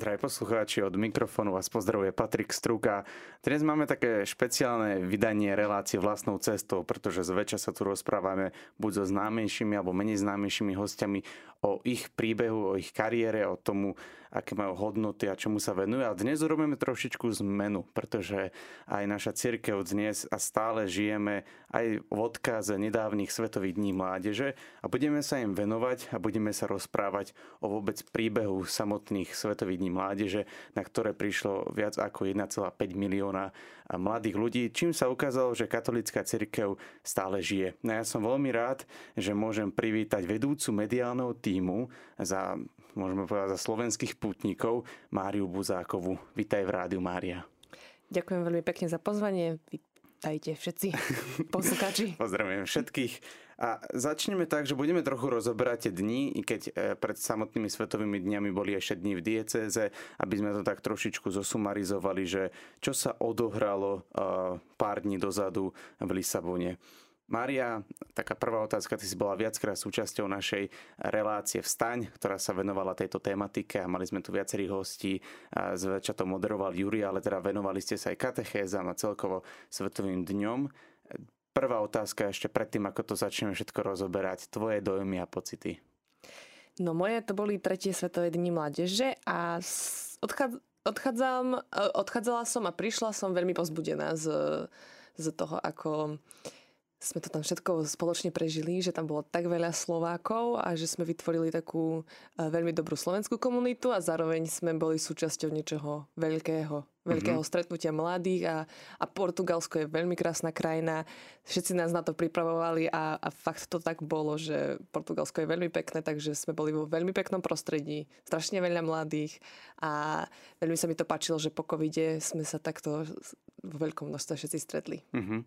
Drahí poslucháči, od mikrofónu vás pozdravuje Patrik Struka. Dnes máme také špeciálne vydanie relácie vlastnou cestou, pretože zväčša sa tu rozprávame buď so známejšími alebo menej známejšími hostiami o ich príbehu, o ich kariére, o tomu, aké majú hodnoty a čomu sa venujú. A dnes urobíme trošičku zmenu, pretože aj naša církev dnes a stále žijeme aj v odkaze nedávnych Svetových dní mládeže a budeme sa im venovať a budeme sa rozprávať o vôbec príbehu samotných Svetových dní mládeže, na ktoré prišlo viac ako 1,5 milióna mladých ľudí, čím sa ukázalo, že katolická cirkev stále žije. No ja som veľmi rád, že môžem privítať vedúcu mediálneho týmu za môžeme povedať, za slovenských putníkov, Máriu Buzákovu. Vítaj v rádiu, Mária. Ďakujem veľmi pekne za pozvanie. Vítajte všetci poslucháči. Pozdravujem všetkých. A začneme tak, že budeme trochu rozoberať tie dni, i keď e, pred samotnými svetovými dňami boli ešte dni v diecéze, aby sme to tak trošičku zosumarizovali, že čo sa odohralo e, pár dní dozadu v Lisabone. Mária, taká prvá otázka, ty si bola viackrát súčasťou našej relácie Vstaň, ktorá sa venovala tejto tematike a mali sme tu viacerých hostí. Zväčša to moderoval Juri, ale teda venovali ste sa aj katechézam a celkovo Svetovým dňom. Prvá otázka ešte predtým, ako to začneme všetko rozoberať. Tvoje dojmy a pocity. No moje to boli tretie Svetové dni mládeže a odchádz- odchádzam, e, odchádzala som a prišla som veľmi pozbudená z, z toho, ako sme to tam všetko spoločne prežili, že tam bolo tak veľa Slovákov a že sme vytvorili takú eh, veľmi dobrú slovenskú komunitu a zároveň sme boli súčasťou niečoho veľkého veľkého mm-hmm. stretnutia mladých a, a Portugalsko je veľmi krásna krajina. Všetci nás na to pripravovali a, a fakt to tak bolo, že Portugalsko je veľmi pekné, takže sme boli vo veľmi peknom prostredí, strašne veľa mladých a veľmi sa mi to páčilo, že po covide sme sa takto vo veľkom množstve všetci stretli. Mm-hmm.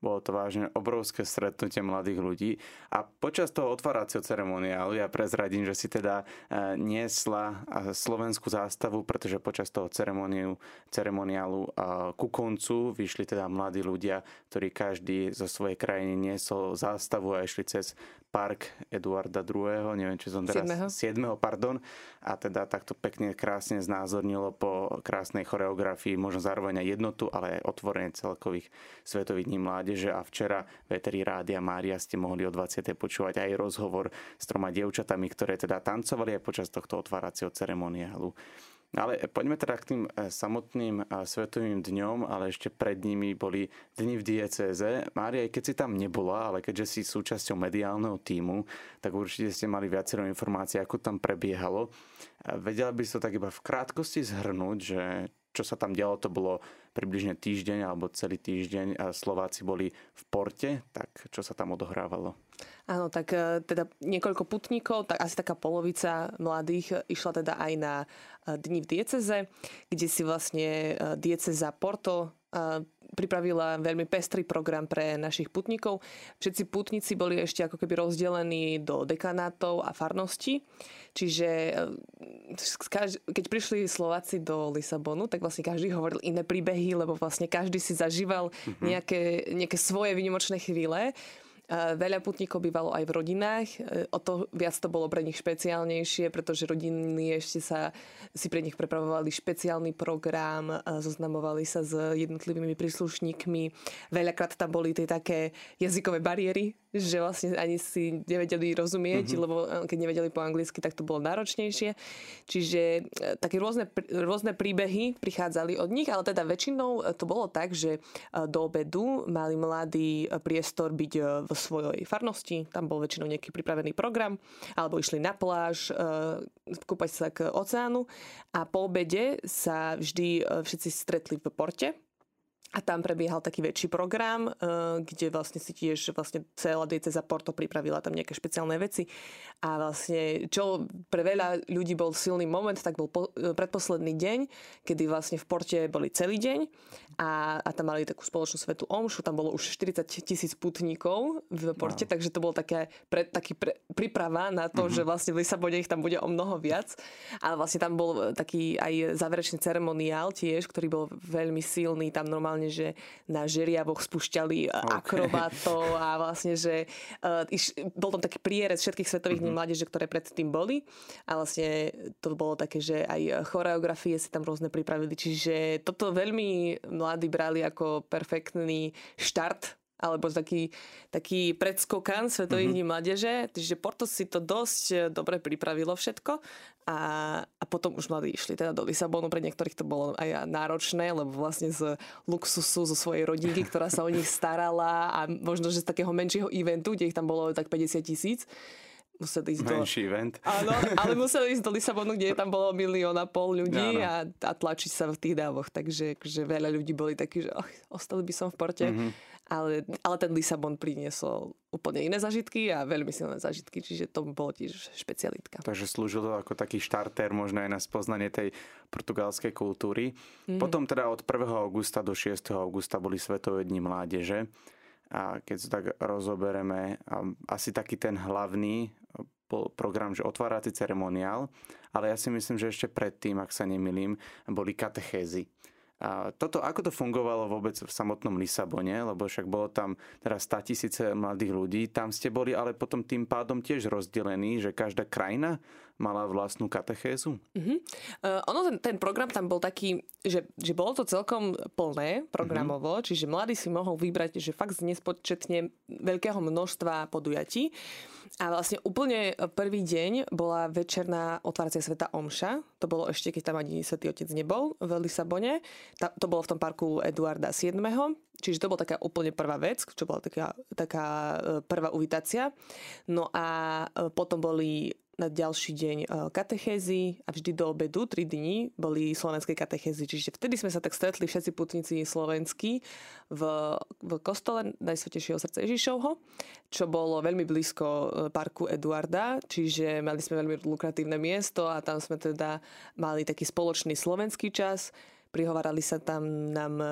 Bolo to vážne obrovské stretnutie mladých ľudí a počas toho otváracieho ceremoniálu ja prezradím, že si teda e, niesla e, slovenskú zástavu, pretože počas toho ceremoniu ceremoniálu ku koncu vyšli teda mladí ľudia, ktorí každý zo svojej krajiny niesol zástavu a išli cez park Eduarda II. Neviem, či som teraz... 7. 7. pardon. A teda takto pekne, krásne znázornilo po krásnej choreografii možno zároveň aj jednotu, ale aj otvorenie celkových svetových dní mládeže. A včera Veteri Rádia Mária ste mohli o 20. počúvať aj rozhovor s troma dievčatami, ktoré teda tancovali aj počas tohto otváracieho ceremoniálu. Ale poďme teda k tým e, samotným e, svetovým dňom, ale ešte pred nimi boli dni v diecéze. Mária, aj keď si tam nebola, ale keďže si súčasťou mediálneho týmu, tak určite ste mali viacero informácií, ako tam prebiehalo. E, vedela by si to tak iba v krátkosti zhrnúť, že čo sa tam dialo, to bolo približne týždeň alebo celý týždeň Slováci boli v porte, tak čo sa tam odohrávalo? Áno, tak e, teda niekoľko putníkov, tak asi taká polovica mladých išla teda aj na e, dni v dieceze, kde si vlastne e, dieceza Porto pripravila veľmi pestrý program pre našich putníkov. Všetci putníci boli ešte ako keby rozdelení do dekanátov a farností. Čiže keď prišli Slováci do Lisabonu, tak vlastne každý hovoril iné príbehy, lebo vlastne každý si zažíval mhm. nejaké, nejaké svoje vynimočné chvíle. Veľa putníkov bývalo aj v rodinách, e, o to viac to bolo pre nich špeciálnejšie, pretože rodiny ešte sa si pre nich prepravovali špeciálny program, zoznamovali sa s jednotlivými príslušníkmi. Veľakrát tam boli tie také jazykové bariéry, že vlastne ani si nevedeli rozumieť, mm-hmm. lebo e, keď nevedeli po anglicky, tak to bolo náročnejšie. Čiže e, také rôzne, rôzne príbehy prichádzali od nich, ale teda väčšinou to bolo tak, že do obedu mali mladí priestor byť v svojej farnosti, tam bol väčšinou nejaký pripravený program, alebo išli na pláž, kúpať sa k oceánu a po obede sa vždy všetci stretli v porte a tam prebiehal taký väčší program, eh, kde vlastne si tiež vlastne celá za Porto pripravila tam nejaké špeciálne veci. A vlastne, čo pre veľa ľudí bol silný moment, tak bol po, eh, predposledný deň, kedy vlastne v Porte boli celý deň a, a tam mali takú spoločnú svetu omšu, tam bolo už 40 tisíc putníkov v Porte, wow. takže to bolo také pre, taký pre, príprava na to, uh-huh. že vlastne v Lisabone ich tam bude o mnoho viac. Ale vlastne tam bol taký aj záverečný ceremoniál tiež, ktorý bol veľmi silný, tam normálne normálne, že na žeriavoch spúšťali okay. akrobatov a vlastne, že uh, iš, bol tam taký prierez všetkých svetových mm-hmm. dní mládeže, ktoré predtým boli a vlastne to bolo také, že aj choreografie si tam rôzne pripravili, čiže toto veľmi mladí brali ako perfektný štart alebo taký, taký predskokan Svetových mm-hmm. dní mládeže. Takže Porto si to dosť eh, dobre pripravilo všetko a, a potom už mladí išli teda do Lisabonu. Pre niektorých to bolo aj náročné, lebo vlastne z luxusu, zo svojej rodinky, ktorá sa o nich starala a možno, že z takého menšieho eventu, kde ich tam bolo tak 50 tisíc, museli ísť Menší do... event. Áno, ale museli ísť do Lisabonu, kde tam bolo milión a pol ľudí a, a tlačiť sa v tých dávoch. Takže že veľa ľudí boli takí, že oh, ostali by som v porte. Mm-hmm. Ale, ale ten Lisabon priniesol úplne iné zažitky a veľmi silné zažitky, čiže to bolo tiež špecialitka. Takže slúžil to ako taký štarter možno aj na spoznanie tej portugalskej kultúry. Mm-hmm. Potom teda od 1. augusta do 6. augusta boli Svetové dni mládeže. A keď sa tak rozobereme, asi taký ten hlavný program, že otvárací ceremoniál, ale ja si myslím, že ešte predtým, ak sa nemilím, boli katechézy. A toto, ako to fungovalo vôbec v samotnom Lisabone, lebo však bolo tam teraz 100 tisíce mladých ľudí, tam ste boli ale potom tým pádom tiež rozdelení, že každá krajina mala vlastnú katechézu? Uh-huh. Uh, ono, ten, ten program tam bol taký, že, že bolo to celkom plné programovo, uh-huh. čiže mladý si mohol vybrať, že fakt z nespočetne veľkého množstva podujatí. A vlastne úplne prvý deň bola večerná otváracia sveta Omša. To bolo ešte, keď tam ani Svetý Otec nebol v Lisabone. Ta, to bolo v tom parku Eduarda VII. Čiže to bola taká úplne prvá vec, čo bola taká, taká e, prvá uvitácia. No a e, potom boli na ďalší deň e, katechézy a vždy do obedu, 3 dní, boli slovenské katechézy. Čiže vtedy sme sa tak stretli všetci putníci slovenskí v, v kostole Najsvetejšieho srdca Ježišovho, čo bolo veľmi blízko e, parku Eduarda, čiže mali sme veľmi lukratívne miesto a tam sme teda mali taký spoločný slovenský čas. Prihovarali sa tam nám e,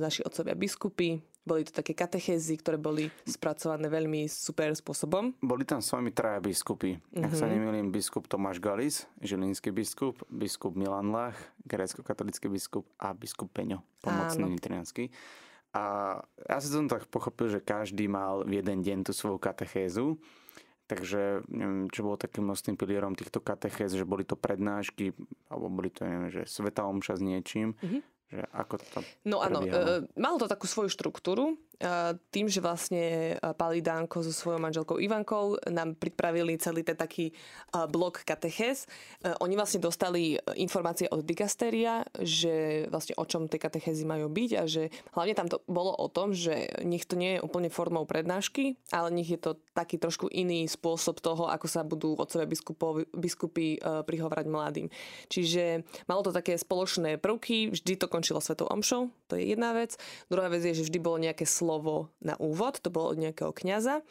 naši otcovia biskupy, boli to také katechézy, ktoré boli spracované veľmi super spôsobom. Boli tam s vami traja biskupy. Mm-hmm. Ak sa mhm. nemýlim, biskup Tomáš Galis, žilinský biskup, biskup Milan Lach, grécko-katolický biskup a biskup Peňo, pomocný nitrianský. A ja si som tak pochopil, že každý mal v jeden deň tú svoju katechézu. Takže neviem, čo bolo takým nosným pilierom týchto katechéz, že boli to prednášky, alebo boli to, neviem, že sveta omša s niečím. Mm-hmm že ako to No áno, e, malo to takú svoju štruktúru tým, že vlastne Pali Dánko so svojou manželkou Ivankou nám pripravili celý ten taký blok katechez. Oni vlastne dostali informácie od dikasteria, že vlastne o čom tie katechézy majú byť a že hlavne tam to bolo o tom, že nech to nie je úplne formou prednášky, ale nech je to taký trošku iný spôsob toho, ako sa budú otcové biskupy prihovárať mladým. Čiže malo to také spoločné prvky, vždy to končilo svetou omšou, to je jedna vec. Druhá vec je, že vždy bolo nejaké slovo na úvod, to bolo od nejakého kňaza. E,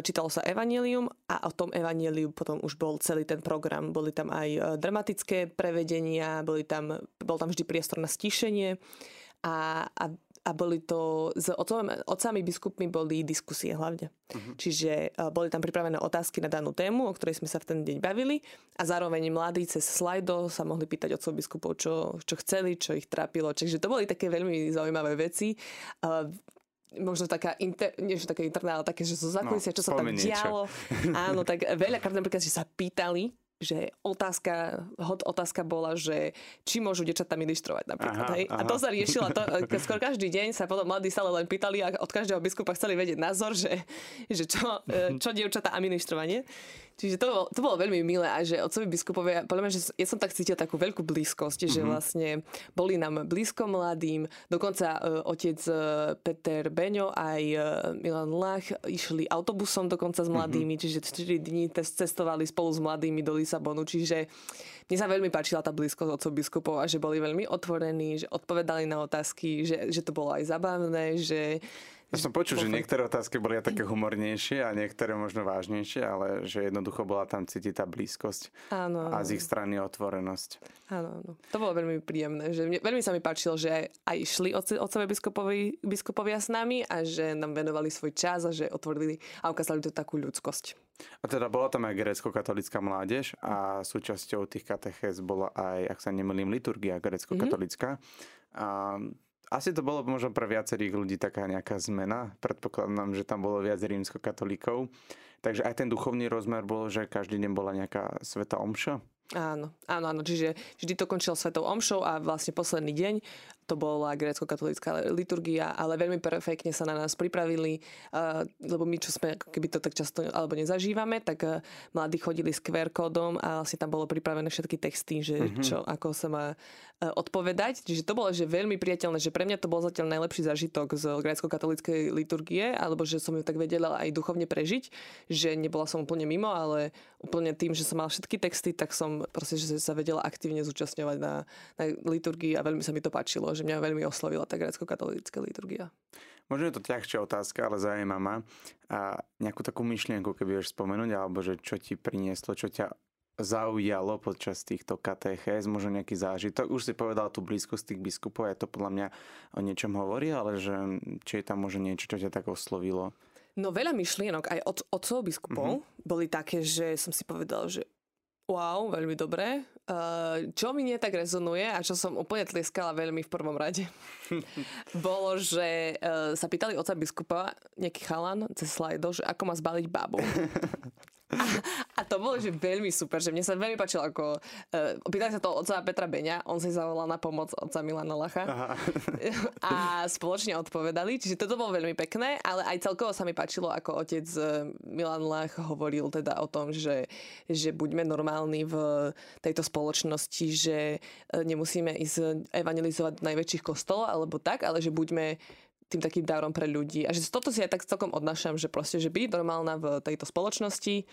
čítalo sa evanílium a o tom evaníliu potom už bol celý ten program. Boli tam aj e, dramatické prevedenia, boli tam, bol tam vždy priestor na stíšenie a, a a boli to, s otcami, otcami biskupmi boli diskusie hlavne. Uh-huh. Čiže uh, boli tam pripravené otázky na danú tému, o ktorej sme sa v ten deň bavili a zároveň mladí cez slajdo sa mohli pýtať otcov biskupov, čo, čo chceli, čo ich trápilo. Čiže to boli také veľmi zaujímavé veci. Uh, možno taká, inter, nie že taká interná, ale také, že zo zákulisia, no, čo sa tam dialo. Áno, tak veľakrát napríklad, že sa pýtali, že otázka, hot otázka bola, že či môžu dečatá ministrovať napríklad. Aha, hej? Aha. A to sa riešila, to, skoro každý deň sa potom mladí stále len pýtali a od každého biskupa chceli vedieť názor, že, že čo, e, čo dievčatá a ministrovanie. Čiže to, bolo, to bolo veľmi milé a že otcovi biskupovia, podľa mňa, že ja som tak cítil takú veľkú blízkosť, mm-hmm. že mhm. vlastne boli nám blízko mladým, dokonca uh, otec uh, Peter Beňo aj uh, Milan Lach išli autobusom dokonca s mhm. mladými, mm-hmm. čiže 4 dní cestovali spolu s mladými do Lisabonu, čiže mne sa veľmi páčila tá blízkosť otcov biskupov a že boli veľmi otvorení, že odpovedali na otázky, že, že to bolo aj zabavné, že ja som počul, že niektoré otázky boli také humornejšie a niektoré možno vážnejšie, ale že jednoducho bola tam cítiť tá blízkosť áno, a z ich strany otvorenosť. Áno, áno. To bolo veľmi príjemné. Že mne, veľmi sa mi páčilo, že aj, išli otcové biskupovi, biskupovia s nami a že nám venovali svoj čas a že otvorili a ukázali to takú ľudskosť. A teda bola tam aj grécko-katolická mládež a súčasťou tých katechéz bola aj, ak sa nemýlim, liturgia grécko-katolická. Mm-hmm. A asi to bolo možno pre viacerých ľudí taká nejaká zmena. Predpokladám, že tam bolo viac rímskokatolíkov. Takže aj ten duchovný rozmer bol, že každý deň bola nejaká sveta omša. Áno, áno, áno. Čiže vždy to končilo svetou omšou a vlastne posledný deň to bola grécko-katolická liturgia, ale veľmi perfektne sa na nás pripravili, lebo my, čo sme, keby to tak často alebo nezažívame, tak mladí chodili s QR kódom a vlastne tam bolo pripravené všetky texty, že mm-hmm. čo, ako sa má odpovedať. Čiže to bolo že veľmi priateľné, že pre mňa to bol zatiaľ najlepší zážitok z grécko-katolíckej liturgie, alebo že som ju tak vedela aj duchovne prežiť, že nebola som úplne mimo, ale úplne tým, že som mal všetky texty, tak som proste že sa vedela aktívne zúčastňovať na, na liturgii a veľmi sa mi to páčilo že mňa veľmi oslovila tá grécko-katolícka liturgia. Možno je to ťažšia otázka, ale zaujíma ma. A nejakú takú myšlienku, keby vieš spomenúť, alebo že čo ti prinieslo, čo ťa zaujalo počas týchto katechéz, možno nejaký zážitok. Už si povedal tú blízkosť tých biskupov, je to podľa mňa o niečom hovorí, ale že či je tam možno niečo, čo ťa tak oslovilo? No veľa myšlienok aj od otcov biskupov mm-hmm. boli také, že som si povedal, že Wow, veľmi dobré. Uh, čo mi nie tak rezonuje a čo som úplne tlieskala veľmi v prvom rade, bolo, že uh, sa pýtali oca biskupa, nejaký chalan cez slajdo, že ako má zbaliť babu. A, a to bolo, že veľmi super, že mne sa veľmi páčilo, ako uh, pýtali sa to oca Petra Beňa, on si zavolal na pomoc oca Milana Lacha Aha. a spoločne odpovedali, čiže toto bolo veľmi pekné, ale aj celkovo sa mi páčilo, ako otec e, Milan Lach hovoril teda o tom, že, že buďme normálni v tejto spoločnosti, že e, nemusíme ísť evangelizovať najväčších kostolov alebo tak, ale že buďme tým takým darom pre ľudí. A že toto si aj tak celkom odnášam, že proste, že byť normálna v tejto spoločnosti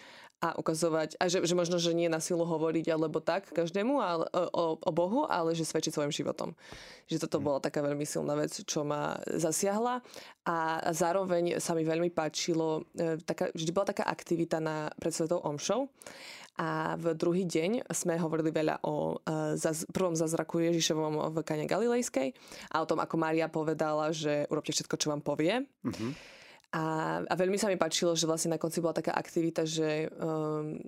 a ukazovať, a že, že možno, že nie na silu hovoriť alebo tak každému ale, o, o Bohu, ale že svedčiť svojim životom. Že toto mm. bola taká veľmi silná vec, čo ma zasiahla a zároveň sa mi veľmi páčilo, e, taká, vždy bola taká aktivita na pred Svetou Omšou a v druhý deň sme hovorili veľa o uh, zaz, prvom zázraku Ježišovom v Kane Galilejskej a o tom, ako Mária povedala, že urobte všetko, čo vám povie. Uh-huh. A, a veľmi sa mi páčilo, že vlastne na konci bola taká aktivita, že um,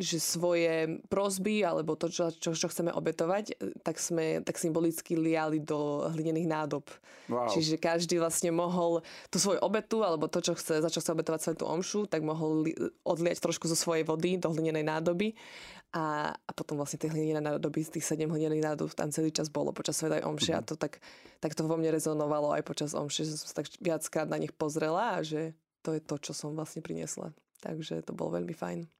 že svoje prosby alebo to, čo, čo, čo chceme obetovať, tak sme tak symbolicky liali do hlinených nádob. Wow. Čiže každý vlastne mohol tú svoju obetu alebo to, čo chce, za čo chce obetovať svetu omšu, tak mohol li, odliať trošku zo svojej vody do hlinenej nádoby a, a potom vlastne tie hlinené nádoby, z tých sedem hlinených nádob tam celý čas bolo počas svetej omše mm-hmm. a mhm. to tak, tak to vo mne rezonovalo aj počas omše, že som sa tak viackrát na nich pozrela a že to je to, čo som vlastne priniesla. Takže to bolo veľmi fajn.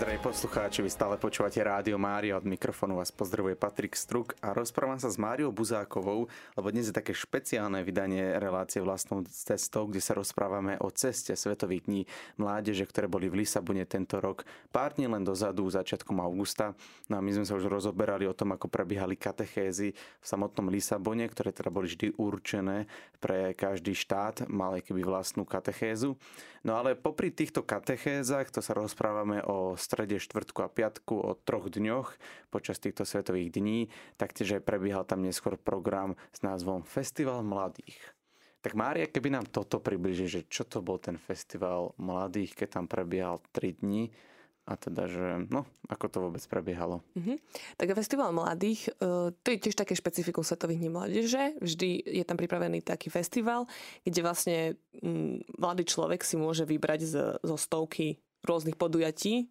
Drahí poslucháči, vy stále počúvate Rádio Mária, od mikrofónu vás pozdravuje Patrik Struk a rozprávam sa s Máriou Buzákovou, lebo dnes je také špeciálne vydanie relácie vlastnou cestou, kde sa rozprávame o ceste Svetových dní mládeže, ktoré boli v Lisabone tento rok. Pár dní len dozadu, začiatkom augusta. No a my sme sa už rozoberali o tom, ako prebiehali katechézy v samotnom Lisabone, ktoré teda boli vždy určené pre každý štát, mal keby vlastnú katechézu. No ale popri týchto katechézach, to sa rozprávame o strede, štvrtku a piatku, o troch dňoch počas týchto svetových dní, taktiež aj prebiehal tam neskôr program s názvom Festival mladých. Tak Mária, keby nám toto približí, že čo to bol ten festival mladých, keď tam prebiehal 3 dní, a teda, že no, ako to vôbec prebiehalo. Mm-hmm. Tak Festival mladých, e, to je tiež také špecifikum Svetových dní mládeže. Vždy je tam pripravený taký festival, kde vlastne mladý človek si môže vybrať zo stovky rôznych podujatí,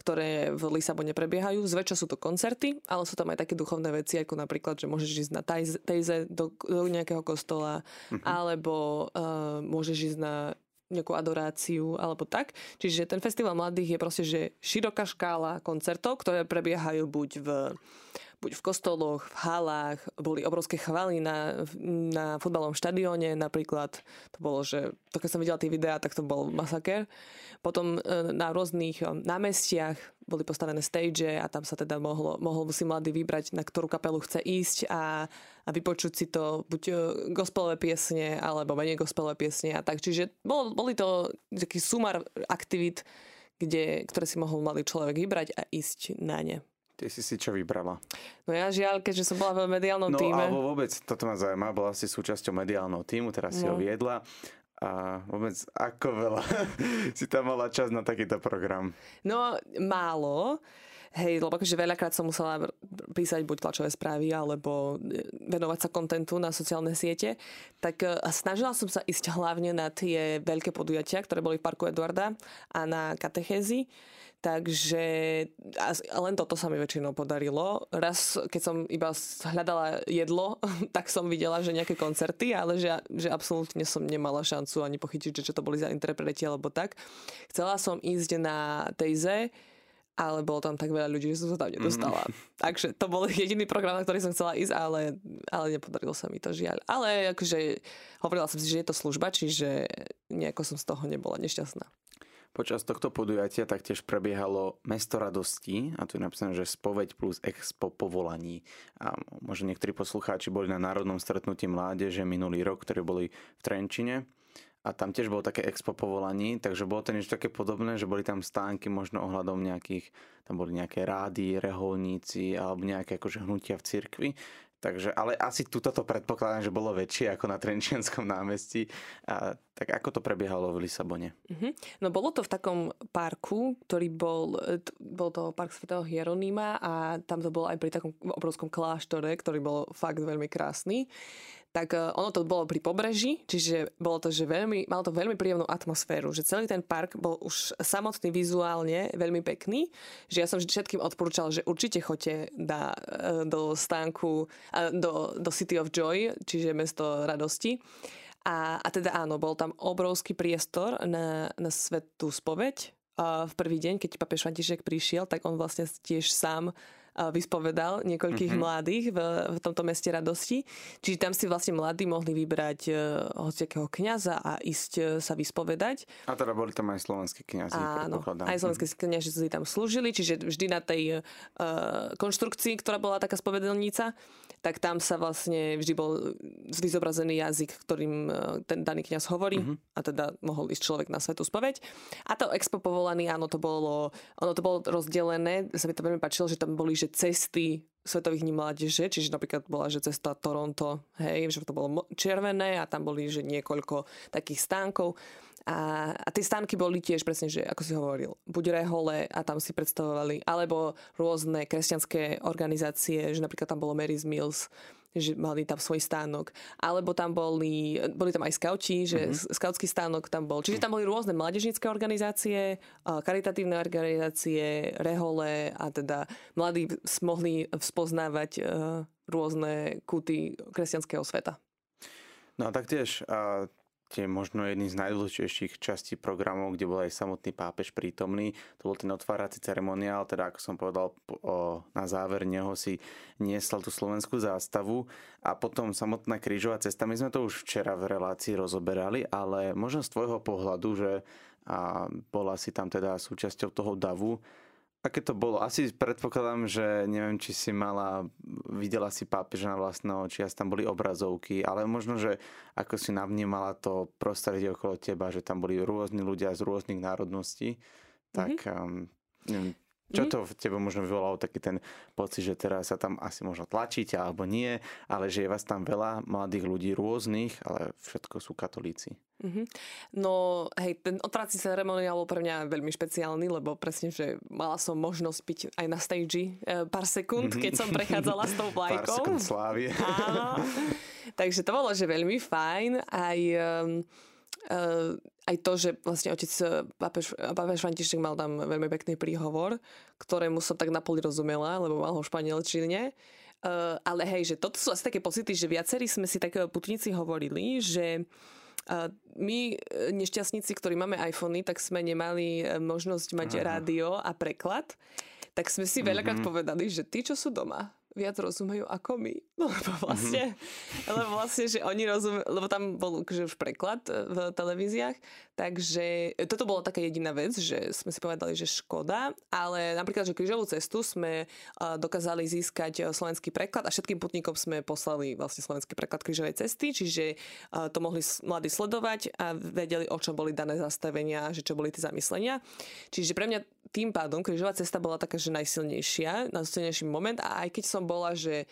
ktoré v Lisabone prebiehajú. Zväčša sú to koncerty, ale sú tam aj také duchovné veci, ako napríklad, že môžeš ísť na tejze do, do nejakého kostola, mm-hmm. alebo uh, môžeš ísť na nejakú adoráciu alebo tak. Čiže ten festival mladých je proste, že široká škála koncertov, ktoré prebiehajú buď v buď v kostoloch, v halách, boli obrovské chvály na, na futbalovom štadióne napríklad. To bolo, že to keď som videla tie videá, tak to bol masaker. Potom e, na rôznych e, námestiach boli postavené stage a tam sa teda mohlo, mohol si mladý vybrať, na ktorú kapelu chce ísť a, a vypočuť si to buď e, gospelové piesne alebo menej gospelové piesne a tak. Čiže bol, boli to taký sumar aktivít, kde, ktoré si mohol mladý človek vybrať a ísť na ne. Ty si si čo vybrala? No ja žiaľ, keďže som bola v mediálnom no, týme. No alebo vôbec, toto ma zaujíma, bola si súčasťou mediálneho týmu, teraz no. si ho no. viedla. A vôbec ako veľa si tam mala čas na takýto program? No málo. Hej, lebo akože veľakrát som musela písať buď tlačové správy, alebo e, venovať sa kontentu na sociálne siete. Tak e, snažila som sa ísť hlavne na tie veľké podujatia, ktoré boli v Parku Eduarda a na katechézy. Takže len toto sa mi väčšinou podarilo. Raz, keď som iba hľadala jedlo, tak som videla, že nejaké koncerty, ale že, že absolútne som nemala šancu ani pochytiť, že čo to boli za interpreti alebo tak. Chcela som ísť na Tejze, ale bolo tam tak veľa ľudí, že som sa tam nedostala. Mm. Takže to bol jediný program, na ktorý som chcela ísť, ale, ale nepodarilo sa mi to žiaľ. Ale akože hovorila som si, že je to služba, čiže nejako som z toho nebola nešťastná. Počas tohto podujatia taktiež prebiehalo Mesto radosti, a tu je napísané, že spoveď plus expo povolaní. A možno niektorí poslucháči boli na Národnom stretnutí mládeže minulý rok, ktorí boli v Trenčine. A tam tiež bolo také expo povolaní, takže bolo to niečo také podobné, že boli tam stánky možno ohľadom nejakých, tam boli nejaké rády, reholníci alebo nejaké akože hnutia v cirkvi. Takže, ale asi tuto to predpokladám, že bolo väčšie ako na Trenčianskom námestí. A, tak ako to prebiehalo v Lisabone? Mm-hmm. No bolo to v takom parku, ktorý bol, bol to park svätého Hieronýma a tam to bolo aj pri takom obrovskom kláštore, ktorý bol fakt veľmi krásny tak e, ono to bolo pri pobreží, čiže bolo to, že veľmi, malo to veľmi príjemnú atmosféru, že celý ten park bol už samotný vizuálne veľmi pekný, že ja som všetkým odporúčal, že určite choďte na, e, do stánku, do, do City of Joy, čiže mesto radosti. A, a teda áno, bol tam obrovský priestor na, na svetú spoveď. V prvý deň, keď papež František prišiel, tak on vlastne tiež sám vyspovedal niekoľkých mm-hmm. mladých v, v tomto meste radosti. Čiže tam si vlastne mladí mohli vybrať uh, hociakého kňaza a ísť uh, sa vyspovedať. A teda boli tam aj slovenské kňazi. Áno, aj slovenské mm-hmm. kňazi tam slúžili, čiže vždy na tej uh, konštrukcii, ktorá bola taká spovedelnica, tak tam sa vlastne vždy bol vyzobrazený jazyk, ktorým ten daný kňaz hovorí mm-hmm. a teda mohol ísť človek na svetú spoveď. A to expo povolaný, áno, to bolo, ono to bolo rozdelené, sa mi to veľmi páčilo, že tam boli že cesty Svetových dní mládeže, čiže napríklad bola, že cesta Toronto, hej, že to bolo červené a tam boli, že niekoľko takých stánkov. A, a tie stánky boli tiež presne, že ako si hovoril, buď rehole a tam si predstavovali, alebo rôzne kresťanské organizácie, že napríklad tam bolo Mary's Mills, že mali tam svoj stánok. Alebo tam boli, boli tam aj skauti, že mm-hmm. skautský stánok tam bol. Čiže tam boli rôzne mládežnícke organizácie, karitatívne organizácie, rehole a teda mladí mohli spoznávať e, rôzne kúty kresťanského sveta. No a taktiež tie možno jedný z najdôležitejších častí programov, kde bol aj samotný pápež prítomný. To bol ten otvárací ceremoniál, teda ako som povedal, o, na záver neho si niesla tú slovenskú zástavu a potom samotná krížová cesta. My sme to už včera v relácii rozoberali, ale možno z tvojho pohľadu, že a bola si tam teda súčasťou toho davu, Aké to bolo? Asi predpokladám, že neviem, či si mala, videla si pápeža na vlastné oči, tam boli obrazovky, ale možno, že ako si navnímala to prostredie okolo teba, že tam boli rôzni ľudia z rôznych národností, tak mm-hmm. um, neviem, čo mhm. to v tebe možno vyvolalo taký ten pocit, že teraz sa tam asi možno tlačíte alebo nie, ale že je vás tam veľa mladých ľudí rôznych, ale všetko sú katolíci. Mm-hmm. No hej, ten otvárací ceremoniál bol pre mňa veľmi špeciálny, lebo presne, že mala som možnosť byť aj na stage e, pár sekúnd, mm-hmm. keď som prechádzala s tou vlajkou. Pár sekúnd slávy. Áno. Takže to bolo, že veľmi fajn. Aj um, uh, aj to, že vlastne otec eh, pápež, pápež František mal tam veľmi pekný príhovor, ktorému som tak napoli rozumela, lebo mal ho v španielčine. Uh, ale hej, že toto sú asi také pocity, že viacerí sme si také putníci hovorili, že my nešťastníci, ktorí máme iPhony, tak sme nemali možnosť mať Aha. rádio a preklad. Tak sme si veľakrát mm-hmm. povedali, že tí, čo sú doma, viac rozumejú ako my. Lebo vlastne, mm-hmm. lebo vlastne, že oni rozumejú, lebo tam bol že už preklad e, v televíziách, takže toto bola taká jediná vec, že sme si povedali, že škoda, ale napríklad, že križovú cestu sme e, dokázali získať e, slovenský preklad a všetkým putníkom sme poslali vlastne slovenský preklad križovej cesty, čiže to mohli mladí sledovať a vedeli, o čom boli dané zastavenia, že čo boli tie zamyslenia. Čiže pre mňa tým pádom križová cesta bola taká, že najsilnejšia, najsilnejší moment a aj keď som bola, že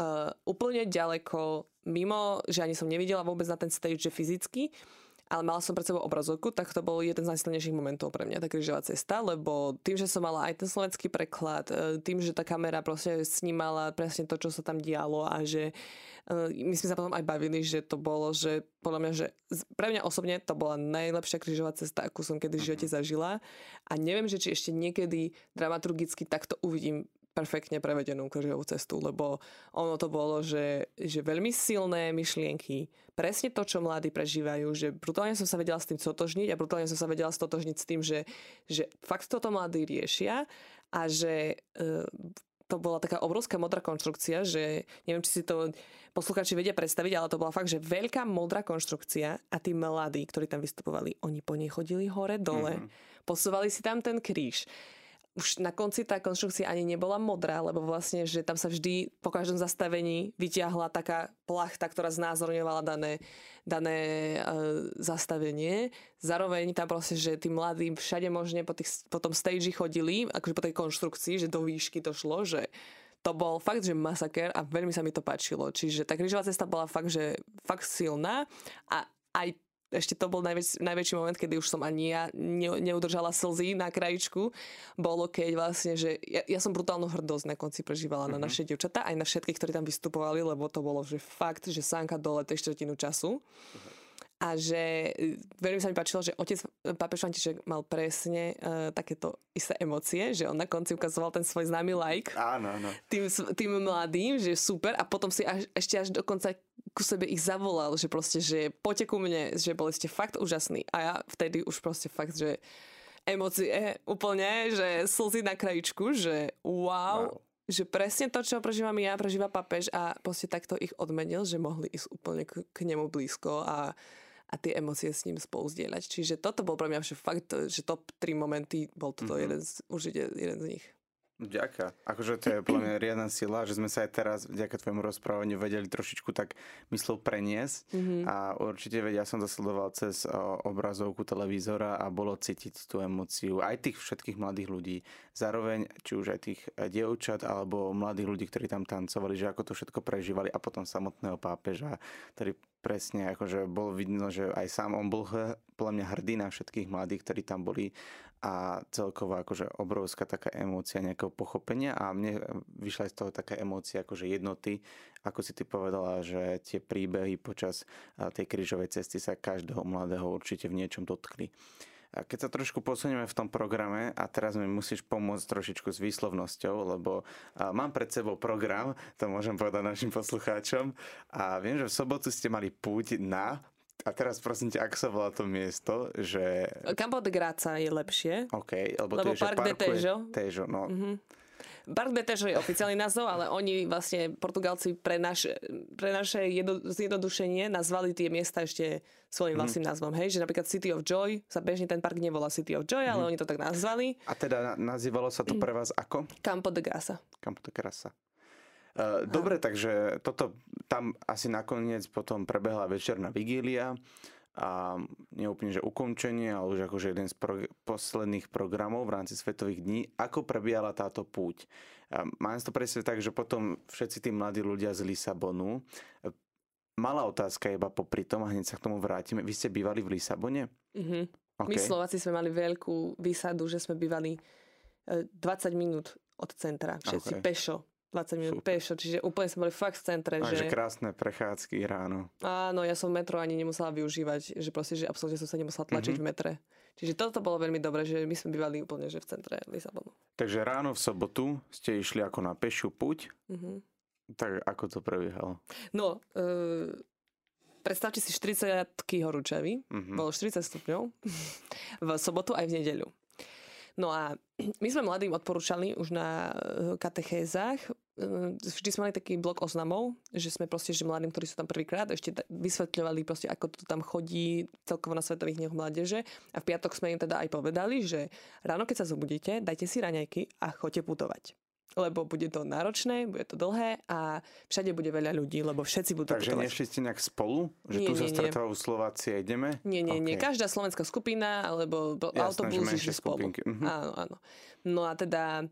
uh, úplne ďaleko, mimo, že ani som nevidela vôbec na ten stage, že fyzicky, ale mala som pred sebou obrazovku, tak to bol jeden z najsilnejších momentov pre mňa, tá križová cesta, lebo tým, že som mala aj ten slovenský preklad, e, tým, že tá kamera proste snímala presne to, čo sa tam dialo a že e, my sme sa potom aj bavili, že to bolo, že podľa mňa, že pre mňa osobne to bola najlepšia križová cesta, akú som kedy v živote mhm. zažila a neviem, že či ešte niekedy dramaturgicky takto uvidím perfektne prevedenú krížovú cestu, lebo ono to bolo, že, že veľmi silné myšlienky, presne to, čo mladí prežívajú, že brutálne som sa vedela s tým sotožniť a brutálne som sa vedela stotožniť s tým, že, že fakt toto mladí riešia a že e, to bola taká obrovská modrá konštrukcia, že neviem, či si to posluchači vedia predstaviť, ale to bola fakt, že veľká modrá konštrukcia a tí mladí, ktorí tam vystupovali, oni po nej chodili hore, dole, mm-hmm. posúvali si tam ten kríž už na konci tá konštrukcia ani nebola modrá, lebo vlastne, že tam sa vždy po každom zastavení vyťahla taká plachta, ktorá znázorňovala dané, dané uh, zastavenie. Zároveň tam proste, že tí mladí všade možne po, tých, po tom stage chodili, akože po tej konštrukcii, že do výšky to šlo, že to bol fakt, že masaker a veľmi sa mi to páčilo. Čiže tá krížová cesta bola fakt, že fakt silná a aj ešte to bol najväč, najväčší moment, kedy už som ani ja ne, neudržala slzy na krajičku, bolo keď vlastne, že ja, ja som brutálnu hrdosť na konci prežívala mm-hmm. na mhm. naše dievčatá, aj na všetkých, ktorí tam vystupovali, lebo to bolo, že fakt, že sánka dole tej štvrtinu času. Mm-hmm a že e, veľmi sa mi páčilo, že otec e, pápež František mal presne uh, takéto isté emócie, že on na konci ukazoval ten svoj známy like áno, áno. Tým, tým mladým, že super a potom si až, ešte až dokonca ku sebe ich zavolal, že proste, že poďte ku mne, že boli ste fakt úžasní a ja vtedy už proste fakt, že emócie úplne, že slzy na krajičku, že wow, wow že presne to, čo prežívam ja, prežíva papež a proste takto ich odmenil, že mohli ísť úplne k, k nemu blízko a a tie emócie s ním spolu zdieľať. Čiže toto bol pre mňa fakt, že top 3 momenty, bol toto mm-hmm. jeden z, určite jeden z nich. Ďaká. Akože to je podľa mňa riadna sila, že sme sa aj teraz vďaka tvojmu rozprávaniu vedeli trošičku tak myslel preniesť mm-hmm. a určite vedia, ja som to sledoval cez o, obrazovku televízora a bolo cítiť tú emociu aj tých všetkých mladých ľudí. Zároveň či už aj tých e, dievčat alebo mladých ľudí, ktorí tam tancovali, že ako to všetko prežívali a potom samotného pápeža, ktorý presne, akože bolo vidno, že aj sám on bol podľa mňa hrdý na všetkých mladých, ktorí tam boli a celkovo akože obrovská taká emócia nejakého pochopenia a mne vyšla z toho taká emócia akože jednoty, ako si ty povedala, že tie príbehy počas tej krížovej cesty sa každého mladého určite v niečom dotkli. A keď sa trošku posunieme v tom programe a teraz mi musíš pomôcť trošičku s výslovnosťou, lebo mám pred sebou program, to môžem povedať našim poslucháčom a viem, že v sobotu ste mali púť na a teraz prosím ťa, ako sa volá to miesto, že... Campo de Graca je lepšie. OK, lebo, lebo to je, Park de Tejo. Tejo, no. Mm-hmm. Tejo je oficiálny názov, ale oni vlastne, Portugalci pre, naš, pre naše jedno, zjednodušenie nazvali tie miesta ešte svojím mm. vlastným názvom. Hej, že napríklad City of Joy sa bežne ten park nevolá City of Joy, mm. ale mhm. oni to tak nazvali. A teda nazývalo sa to pre vás ako? Campo de Grasa. Campo de Grasa. Uh, dobre, takže toto tam asi nakoniec potom prebehla večerná vigília a neúplne, že ukončenie, ale už akože jeden z pro, posledných programov v rámci Svetových dní. Ako prebiehala táto púť? Mám to presne tak, že potom všetci tí mladí ľudia z Lisabonu Malá otázka iba popri tom a hneď sa k tomu vrátime. Vy ste bývali v Lisabone? Mm-hmm. Okay. My Slováci sme mali veľkú výsadu, že sme bývali 20 e, minút od centra. Všetci okay. pešo. 20 minút Super. pešo, čiže úplne sme boli fakt v centre. Takže že... krásne prechádzky ráno. Áno, ja som metro ani nemusela využívať, že proste, že absolútne som sa nemusela tlačiť mm-hmm. v metre. Čiže toto bolo veľmi dobré, že my sme bývali úplne že v centre Lisabonu. Takže ráno v sobotu ste išli ako na pešiu puť. Mm-hmm. Tak ako to prebiehalo? No, e, predstavte si 40 horúčavy, mm-hmm. bolo 40 stupňov v sobotu aj v nedeľu. No a my sme mladým odporúčali už na eh, katechézach, vždy sme mali taký blok oznamov, že sme proste, že mladým, ktorí sú tam prvýkrát, ešte vysvetľovali proste, ako to tam chodí celkovo na Svetových dňoch mládeže. A v piatok sme im teda aj povedali, že ráno, keď sa zobudíte, dajte si raňajky a choďte putovať lebo bude to náročné, bude to dlhé a všade bude veľa ľudí, lebo všetci budú Takže putovať. nešli ste nejak spolu? Že nie, tu sa stretávajú Slováci a ideme? Nie, nie, okay. nie. Každá slovenská skupina alebo Jasné, autobus išli spolu. Mhm. Áno, áno. No a teda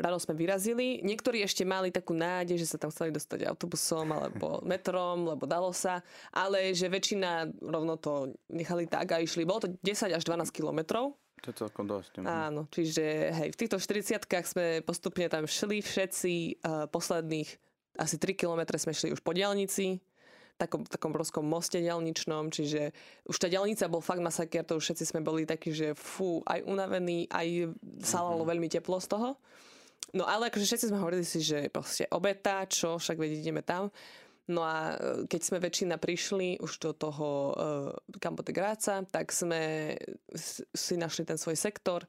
ráno sme vyrazili. Niektorí ešte mali takú nádej, že sa tam chceli dostať autobusom alebo metrom, lebo dalo sa. Ale že väčšina rovno to nechali tak a išli. Bolo to 10 až 12 kilometrov. To je celkom dosť. Mhm. Áno, čiže hej, v týchto 40 sme postupne tam šli všetci. Uh, posledných asi 3 kilometre sme šli už po diálnici takom, takom obrovskom moste ďalničnom, čiže už tá ďalnica bol fakt masaker, to už všetci sme boli takí, že fú, aj unavení, aj salalo mm-hmm. veľmi teplo z toho. No ale akože všetci sme hovorili si, že proste obeta, čo, však vedieť, ideme tam. No a e, keď sme väčšina prišli už do toho uh, Campo de Graca, tak sme si našli ten svoj sektor,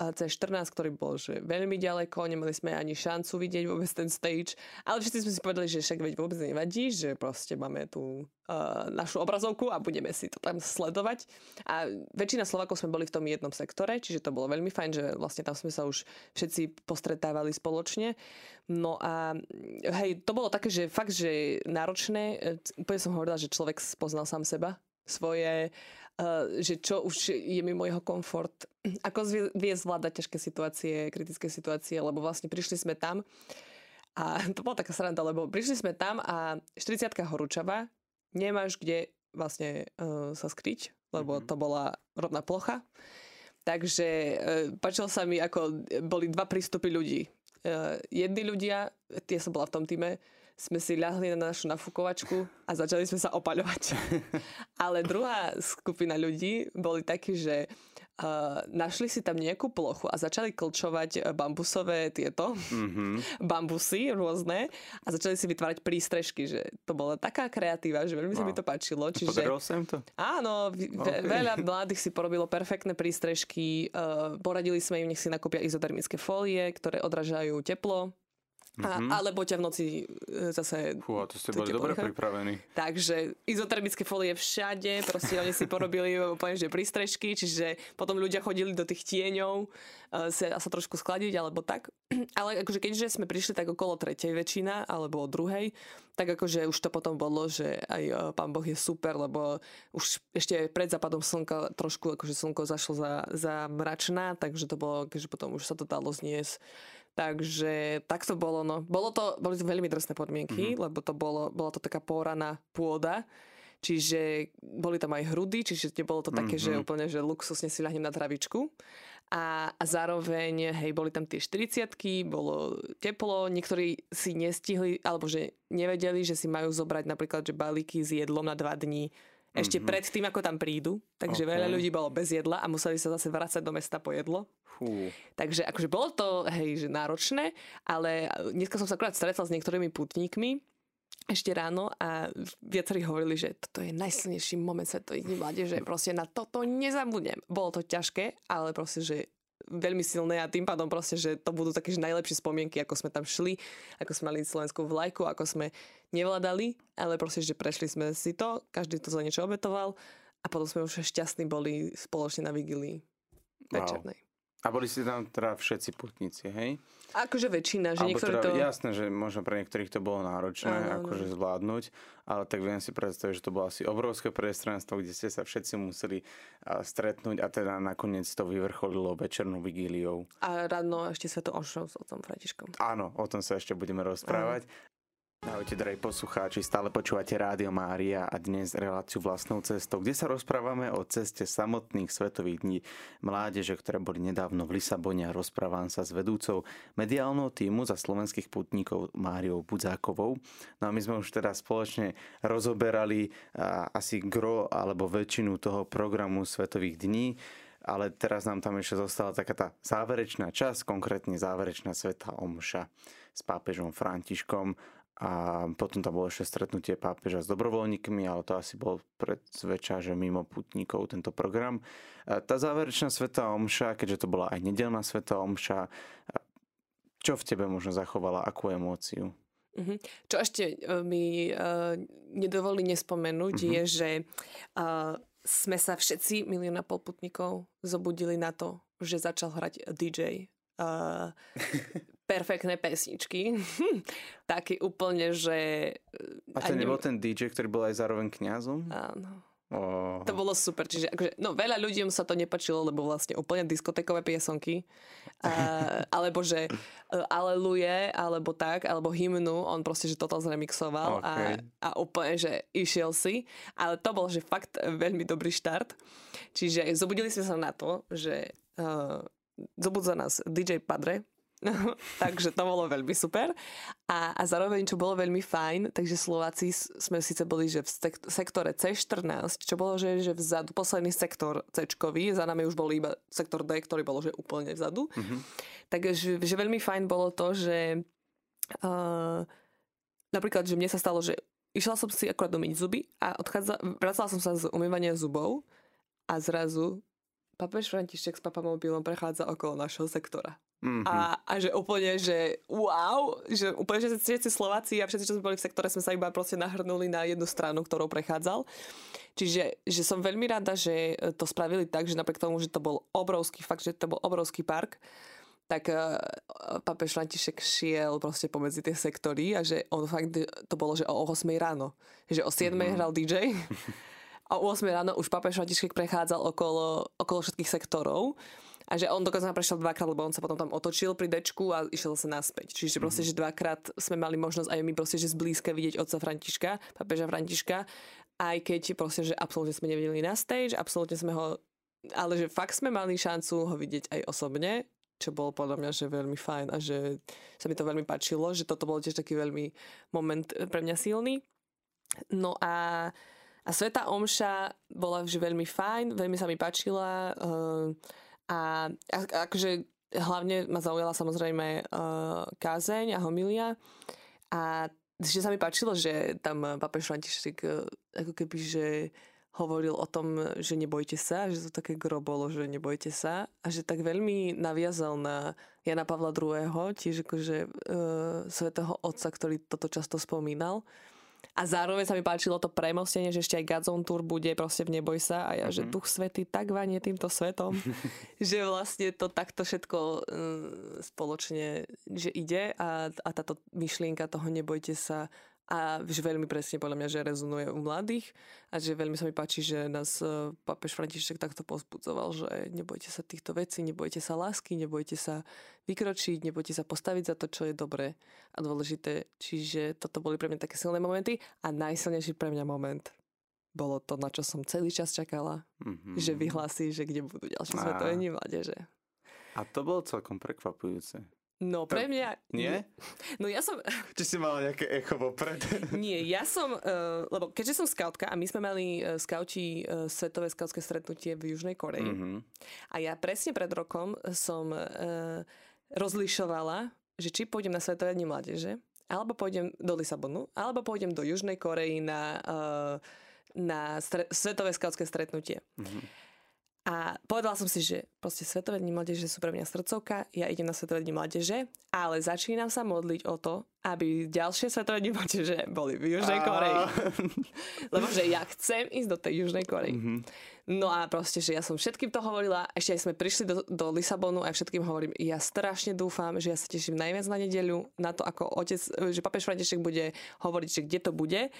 C14, ktorý bol že veľmi ďaleko, nemali sme ani šancu vidieť vôbec ten stage, ale všetci sme si povedali, že však veď vôbec nevadí, že proste máme tu uh, našu obrazovku a budeme si to tam sledovať. A väčšina Slovakov sme boli v tom jednom sektore, čiže to bolo veľmi fajn, že vlastne tam sme sa už všetci postretávali spoločne. No a hej, to bolo také, že fakt, že náročné. Úplne som hovorila, že človek spoznal sám seba, svoje že čo už je mimo jeho komfort, ako vie zvládať ťažké situácie, kritické situácie, lebo vlastne prišli sme tam a to bola taká sranda, lebo prišli sme tam a 40 horúčava, nemáš kde vlastne uh, sa skryť, lebo mm-hmm. to bola rodná plocha. Takže uh, páčilo sa mi, ako boli dva prístupy ľudí. Uh, jedni ľudia, tie som bola v tom týme, sme si ľahli na našu nafukovačku a začali sme sa opaľovať. Ale druhá skupina ľudí boli takí, že uh, našli si tam nejakú plochu a začali klčovať bambusové tieto mm-hmm. bambusy rôzne a začali si vytvárať prístrežky, že to bola taká kreatíva, že veľmi sa mi to páčilo. Čiže, Podarilo sa im to? Áno, okay. veľa mladých si porobilo perfektné prístrežky, uh, poradili sme im, nech si nakúpia izotermické fólie, ktoré odražajú teplo a, mm-hmm. alebo ťa v noci e, zase... Fú, a to ste boli dobre pripravení. Takže izotermické folie všade, proste oni si porobili úplne že prístrežky, čiže potom ľudia chodili do tých tieňov uh, sa, sa trošku skladiť alebo tak. Ale akože keďže sme prišli tak okolo tretej väčšina alebo druhej, tak akože už to potom bolo, že aj uh, pán Boh je super, lebo už ešte pred západom slnka trošku akože slnko zašlo za, za mračná, takže to bolo, keďže potom už sa to dalo zniesť Takže tak to bolo. No. Bolo to, boli to veľmi drsné podmienky, mm-hmm. lebo to bolo, bola to taká poraná pôda. Čiže boli tam aj hrudy, čiže nebolo to také, mm-hmm. že úplne, že luxusne si ľahnem na travičku. A, a zároveň, hej, boli tam tie 40 bolo teplo, niektorí si nestihli, alebo že nevedeli, že si majú zobrať napríklad, že balíky s jedlom na dva dní ešte mm-hmm. pred tým, ako tam prídu. Takže okay. veľa ľudí bolo bez jedla a museli sa zase vrácať do mesta po jedlo. Fú. Takže akože bolo to hej, že náročné, ale dneska som sa akurát stretla s niektorými putníkmi, ešte ráno a viacerí hovorili, že toto je najsilnejší moment svetových dní mládeže, proste na toto nezabudnem. Bolo to ťažké, ale proste, že veľmi silné a tým pádom proste, že to budú také že najlepšie spomienky, ako sme tam šli, ako sme mali slovenskú vlajku, ako sme nevládali, ale proste, že prešli sme si to, každý to za niečo obetoval a potom sme už šťastní boli spoločne na vigílii večernej. Wow. A boli si tam teda všetci putníci, hej? Akože väčšina, že niektorí teda, to... Jasné, že možno pre niektorých to bolo náročné ano, akože zvládnuť, ale tak viem si predstaviť, že to bolo asi obrovské priestranstvo, kde ste sa všetci museli stretnúť a teda nakoniec to vyvrcholilo večernou vigíliou. A ráno ešte sa to ošlo s otcom Františkom. Áno, o tom sa ešte budeme rozprávať. Ano. Ahojte, drahí poslucháči, stále počúvate Rádio Mária a dnes reláciu vlastnou cestou, kde sa rozprávame o ceste samotných svetových dní mládeže, ktoré boli nedávno v Lisabone a rozprávam sa s vedúcou mediálneho týmu za slovenských putníkov Máriou Budzákovou. No a my sme už teda spoločne rozoberali asi gro alebo väčšinu toho programu svetových dní ale teraz nám tam ešte zostala taká tá záverečná časť, konkrétne záverečná sveta Omša s pápežom Františkom a potom tam bolo ešte stretnutie pápeža s dobrovoľníkmi, ale to asi bol pred zväčša, že mimo putníkov tento program. Tá záverečná sveta omša, keďže to bola aj nedelná sveta omša, čo v tebe možno zachovala, akú emóciu? Uh-huh. Čo ešte uh, mi uh, nedovolí nespomenúť uh-huh. je, že uh, sme sa všetci, milión a pol putníkov, zobudili na to, že začal hrať DJ. Uh, perfektné pesničky. Taký úplne, že... A to nebol ten DJ, ktorý bol aj zároveň kňazom? Áno. Oh. To bolo super. Čiže akože, no, veľa ľuďom sa to nepačilo, lebo vlastne úplne diskotekové piesonky. A, alebo že uh, Aleluje, alebo tak, alebo hymnu, on proste, že toto zremixoval okay. a, a úplne, že išiel si. Ale to bol, že fakt veľmi dobrý štart. Čiže zobudili sme sa na to, že uh, zobudza nás DJ Padre, takže to bolo veľmi super. A, a zároveň, čo bolo veľmi fajn, takže Slováci sme síce boli že v sektore C14, čo bolo, že, že vzadu, posledný sektor c za nami už bol iba sektor D, ktorý bol že úplne vzadu. Mm-hmm. Takže že veľmi fajn bolo to, že uh, napríklad, že mne sa stalo, že išla som si akorát umyť zuby a odchádza, vracala som sa z umývania zubov a zrazu papež František s papamobilom prechádza okolo našho sektora. Mm-hmm. A, a že úplne, že wow, že úplne, že všetci Slováci a všetci, čo sme boli v sektore, sme sa iba proste nahrnuli na jednu stranu, ktorou prechádzal. Čiže že som veľmi rada, že to spravili tak, že napriek tomu, že to bol obrovský, fakt, že to bol obrovský park, tak uh, papež František šiel proste pomedzi tie sektory a že on fakt, to bolo, že o 8 ráno. Že o 7 mm-hmm. hral DJ a o 8 ráno už papež František prechádzal okolo, okolo všetkých sektorov a že on dokonca prešiel dvakrát, lebo on sa potom tam otočil pri dečku a išiel sa naspäť. Čiže mm-hmm. proste, že dvakrát sme mali možnosť aj my proste, že zblízka vidieť otca Františka, papeža Františka, aj keď proste, že absolútne sme nevideli na stage, absolútne sme ho, ale že fakt sme mali šancu ho vidieť aj osobne, čo bolo podľa mňa, že veľmi fajn a že sa mi to veľmi páčilo, že toto bol tiež taký veľmi moment pre mňa silný. No a, a Sveta Omša bola že veľmi fajn, veľmi sa mi páčila. Uh, a, akože hlavne ma zaujala samozrejme uh, kázeň a homilia. A že sa mi páčilo, že tam papež František uh, ako keby, že hovoril o tom, že nebojte sa, že to také gro bolo, že nebojte sa. A že tak veľmi naviazal na Jana Pavla II, tiež akože uh, svetého otca, ktorý toto často spomínal a zároveň sa mi páčilo to premostenie, že ešte aj Godzone Tour bude proste v Neboj sa a ja, mm-hmm. že mhm. duch svety tak vanie týmto svetom, že vlastne to takto všetko uh, spoločne, že ide a, a táto myšlienka toho nebojte sa a že veľmi presne podľa mňa, že rezonuje u mladých a že veľmi sa mi páči, že nás e, papež František takto pozbudzoval, že nebojte sa týchto vecí, nebojte sa lásky, nebojte sa vykročiť, nebojte sa postaviť za to, čo je dobré a dôležité. Čiže toto boli pre mňa také silné momenty a najsilnejší pre mňa moment bolo to, na čo som celý čas čakala, mm-hmm. že vyhlási, že kde budú ďalšie svetové dni mládeže. A to bolo celkom prekvapujúce. No pre mňa... Nie? No ja som... Či si mala nejaké echo vopred? Nie, ja som... Uh, lebo keďže som skautka a my sme mali uh, skauti uh, svetové skautské stretnutie v Južnej Koreji. Mm-hmm. A ja presne pred rokom som uh, rozlišovala, že či pôjdem na Svetové dni mládeže, alebo pôjdem do Lisabonu, alebo pôjdem do Južnej Koreji na, uh, na stre- Svetové skautské stretnutie. Mm-hmm. A povedala som si, že proste Svetové dni mládeže sú pre mňa srdcovka, ja idem na Svetové dni mládeže, ale začínam sa modliť o to, aby ďalšie Svetové dni mládeže boli v Južnej Koreji. Lebo že ja chcem ísť do tej Južnej Koreji. Mm-hmm. No a proste, že ja som všetkým to hovorila, ešte aj sme prišli do, do Lisabonu a všetkým hovorím, ja strašne dúfam, že ja sa teším najviac na nedeľu, na to, ako otec, že papež František bude hovoriť, že kde to bude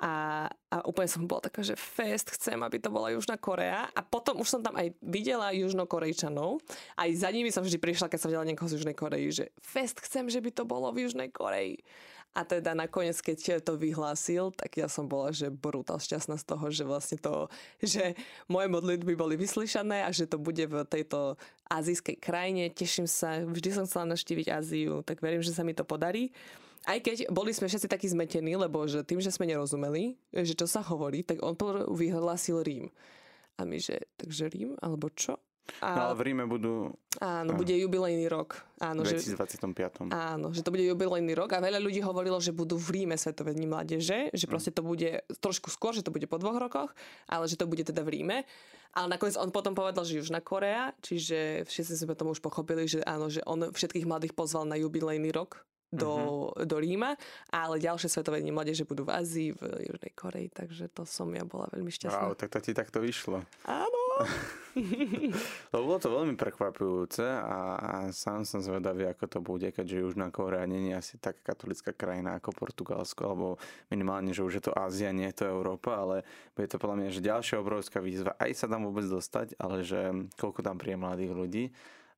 a, a úplne som bola taká, že fest, chcem, aby to bola Južná Korea a potom už som tam aj videla Južnokorejčanov. Aj za nimi som vždy prišla, keď som videla niekoho z Južnej Koreji, že fest, chcem, že by to bolo v Južnej Koreji. A teda nakoniec, keď to vyhlásil, tak ja som bola, že brutál šťastná z toho, že vlastne to, že moje modlitby boli vyslyšané a že to bude v tejto azijskej krajine. Teším sa, vždy som chcela naštíviť Áziu, tak verím, že sa mi to podarí aj keď boli sme všetci takí zmetení, lebo že tým, že sme nerozumeli, že čo sa hovorí, tak on vyhlásil Rím. A my, že takže Rím, alebo čo? A, no ale v Ríme budú... Áno, bude jubilejný rok. Áno, v 2025. Že, áno, že to bude jubilejný rok a veľa ľudí hovorilo, že budú v Ríme Svetové dni mládeže, že hm. proste to bude trošku skôr, že to bude po dvoch rokoch, ale že to bude teda v Ríme. Ale nakoniec on potom povedal, že Južná Korea, čiže všetci sme tomu už pochopili, že áno, že on všetkých mladých pozval na jubilejný rok do, uh-huh. do Ríma, ale ďalšie svetové dni mládeže budú v Ázii, v Južnej Koreji, takže to som ja bola veľmi šťastná. Wow, tak to ti takto vyšlo. Áno. Lebo bolo to veľmi prekvapujúce a, a sám som zvedavý, ako to bude, keďže Južná Korea nie je asi tak katolická krajina ako Portugalsko, alebo minimálne, že už je to Ázia, nie je to Európa, ale bude to podľa mňa, že ďalšia obrovská výzva, aj sa tam vôbec dostať, ale že koľko tam príje mladých ľudí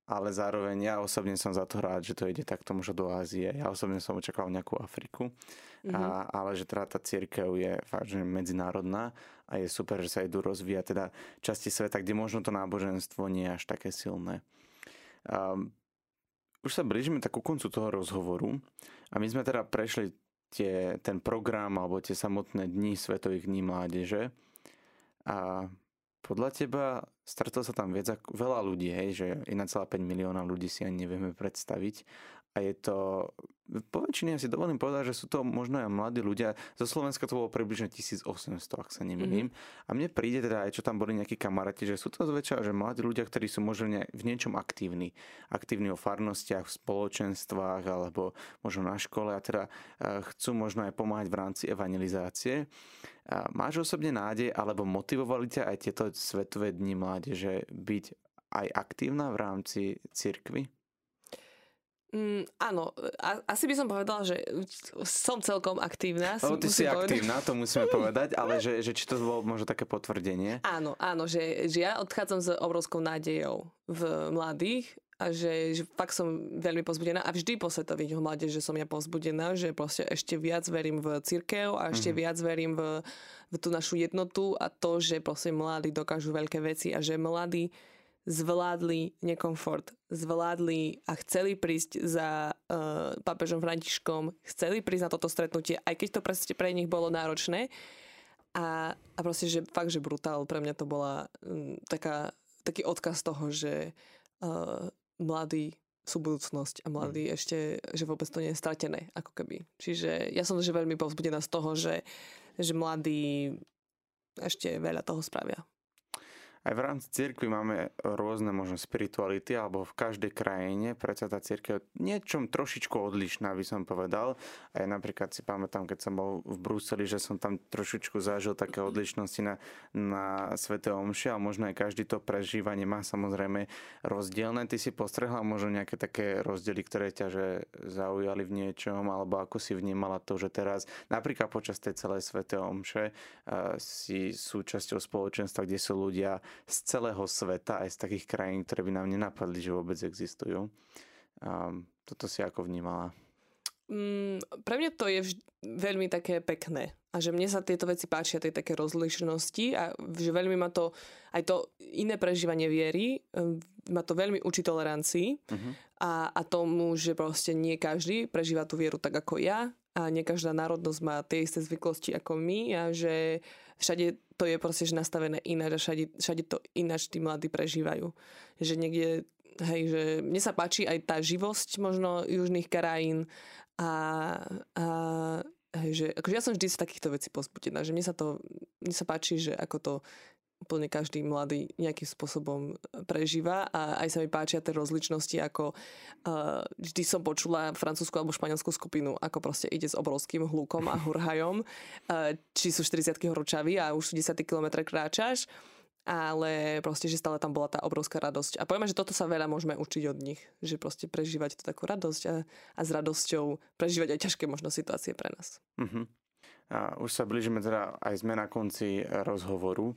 ale zároveň ja osobne som za to rád, že to ide takto možno do Ázie. Ja osobne som očakal nejakú Afriku, mm-hmm. a, ale že teda tá církev je fakt, že medzinárodná a je super, že sa idú rozvíjať teda časti sveta, kde možno to náboženstvo nie je až také silné. Um, už sa blížime tak ku koncu toho rozhovoru a my sme teda prešli tie, ten program alebo tie samotné dni Svetových dní mládeže a podľa teba stretlo sa tam viac veľa ľudí, hej, že 1,5 milióna ľudí si ani nevieme predstaviť. A je to, po väčšine si dovolím povedať, že sú to možno aj mladí ľudia. Zo Slovenska to bolo približne 1800, ak sa nemýlim. Mm-hmm. A mne príde teda aj, čo tam boli nejakí kamaráti, že sú to zväčša, že mladí ľudia, ktorí sú možno v niečom aktívni. Aktívni o farnostiach, v spoločenstvách alebo možno na škole a teda eh, chcú možno aj pomáhať v rámci evangelizácie. Máš osobne nádej, alebo motivovali ťa aj tieto Svetové dni mládeže byť aj aktívna v rámci cirkvy? Mm, áno, a, asi by som povedala, že som celkom aktívna. No, ty si povedať. aktívna, to musíme povedať, ale že, že či to bolo možno také potvrdenie? Áno, áno, že, že ja odchádzam s obrovskou nádejou v mladých a že, že fakt som veľmi pozbudená a vždy po svetových mládež, že som ja pozbudená, že proste ešte viac verím v církev a ešte mm-hmm. viac verím v, v tú našu jednotu a to, že proste mladí dokážu veľké veci a že mladí zvládli nekomfort, zvládli a chceli prísť za uh, pápežom Františkom, chceli prísť na toto stretnutie, aj keď to proste pre nich bolo náročné. A, a proste, že fakt, že brutál, pre mňa to bola um, taká, taký odkaz toho, že uh, mladí sú budúcnosť a mladí mm. ešte, že vôbec to nie je stratené, ako keby. Čiže ja som že veľmi povzbudená z toho, že, že mladí ešte veľa toho spravia. Aj v rámci cirkvi máme rôzne možno spirituality, alebo v každej krajine predsa tá cirkev niečom trošičku odlišná, by som povedal. Aj napríklad si pamätám, keď som bol v Bruseli, že som tam trošičku zažil také odlišnosti na, na Svete Omši, a možno aj každý to prežívanie má samozrejme rozdielne. Ty si postrehla možno nejaké také rozdiely, ktoré ťa že zaujali v niečom, alebo ako si vnímala to, že teraz napríklad počas tej celej Svete Omše uh, si súčasťou spoločenstva, kde sú ľudia z celého sveta, aj z takých krajín, ktoré by nám nenapadli, že vôbec existujú. Um, toto si ako vnímala? Mm, pre mňa to je vž- veľmi také pekné. A že mne sa tieto veci páčia, tej také rozlišnosti a že veľmi ma to, aj to iné prežívanie viery, um, ma to veľmi učí tolerancii uh-huh. a, a tomu, že proste nie každý prežíva tú vieru tak ako ja a nie každá národnosť má tie isté zvyklosti ako my a že všade to je proste že nastavené ináč a všade, všade to ináč tí mladí prežívajú. Že niekde, hej, že mne sa páči aj tá živosť možno južných krajín a, a hej, že akože ja som vždy z takýchto vecí pozbudená, že mne sa to, mne sa páči, že ako to úplne každý mladý nejakým spôsobom prežíva a aj sa mi páčia tie rozličnosti, ako uh, vždy som počula francúzsku alebo španielskú skupinu, ako proste ide s obrovským hlukom a hurhajom, uh, či sú 40 horúčaví a už 10 km kráčaš, ale proste, že stále tam bola tá obrovská radosť. A povieme, že toto sa veľa môžeme učiť od nich, že proste prežívať tú takú radosť a, a s radosťou prežívať aj ťažké možno situácie pre nás. Uh-huh. A už sa blížime teda aj sme na konci rozhovoru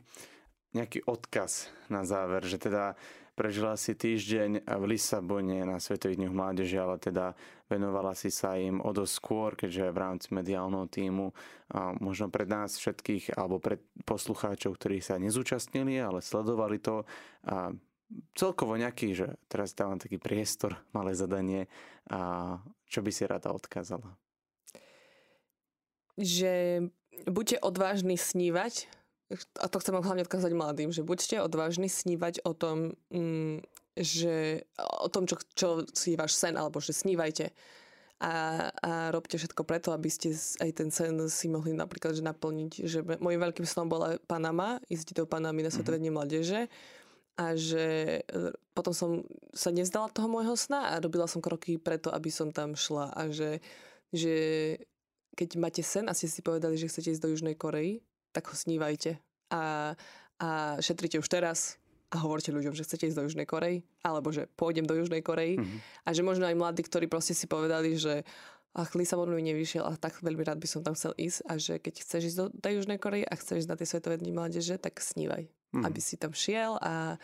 nejaký odkaz na záver, že teda prežila si týždeň v Lisabone na Svetových dňoch mládeže, ale teda venovala si sa im o skôr, keďže v rámci mediálneho týmu a možno pred nás všetkých alebo pred poslucháčov, ktorí sa nezúčastnili, ale sledovali to a celkovo nejaký, že teraz dávam taký priestor, malé zadanie a čo by si rada odkázala? Že buďte odvážni snívať, a to chcem hlavne odkázať mladým, že buďte odvážni snívať o tom, mm, že o tom, čo, čo si váš sen, alebo že snívajte. A, a robte všetko preto, aby ste aj ten sen si mohli napríklad že naplniť. Že môjim veľkým snom bola Panama, ísť do Panamy na Svetové dne mládeže a že e, potom som sa nezdala toho môjho sna a robila som kroky preto, aby som tam šla a že, že keď máte sen a ste si povedali, že chcete ísť do Južnej Korei, tak ho snívajte. A, a šetrite už teraz, a hovorte ľuďom, že chcete ísť do Južnej Korei, alebo že pôjdem do Južnej Korei. Mm-hmm. A že možno aj mladí, ktorí proste si povedali, že ach, Lisabon mi nevyšiel a tak veľmi rád by som tam chcel ísť a že keď chceš ísť do tej Južnej Korei a chceš ísť na tie svetové dni mládeže, tak snívaj. Mm-hmm. Aby si tam šiel a,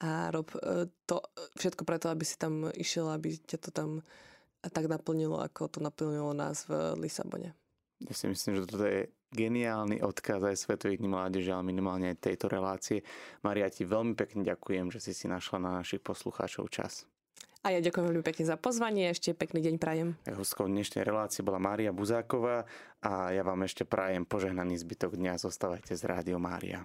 a rob e, to všetko preto, aby si tam išiel, aby ťa to tam tak naplnilo, ako to naplnilo nás v Lisabone. Ja si myslím, že toto je geniálny odkaz aj Svetových dní mládeže, ale minimálne aj tejto relácie. Maria, ti veľmi pekne ďakujem, že si si našla na našich poslucháčov čas. A ja ďakujem veľmi pekne za pozvanie, ešte pekný deň prajem. Hostkou dnešnej relácie bola Mária Buzáková a ja vám ešte prajem požehnaný zbytok dňa. Zostávajte z Rádio Mária.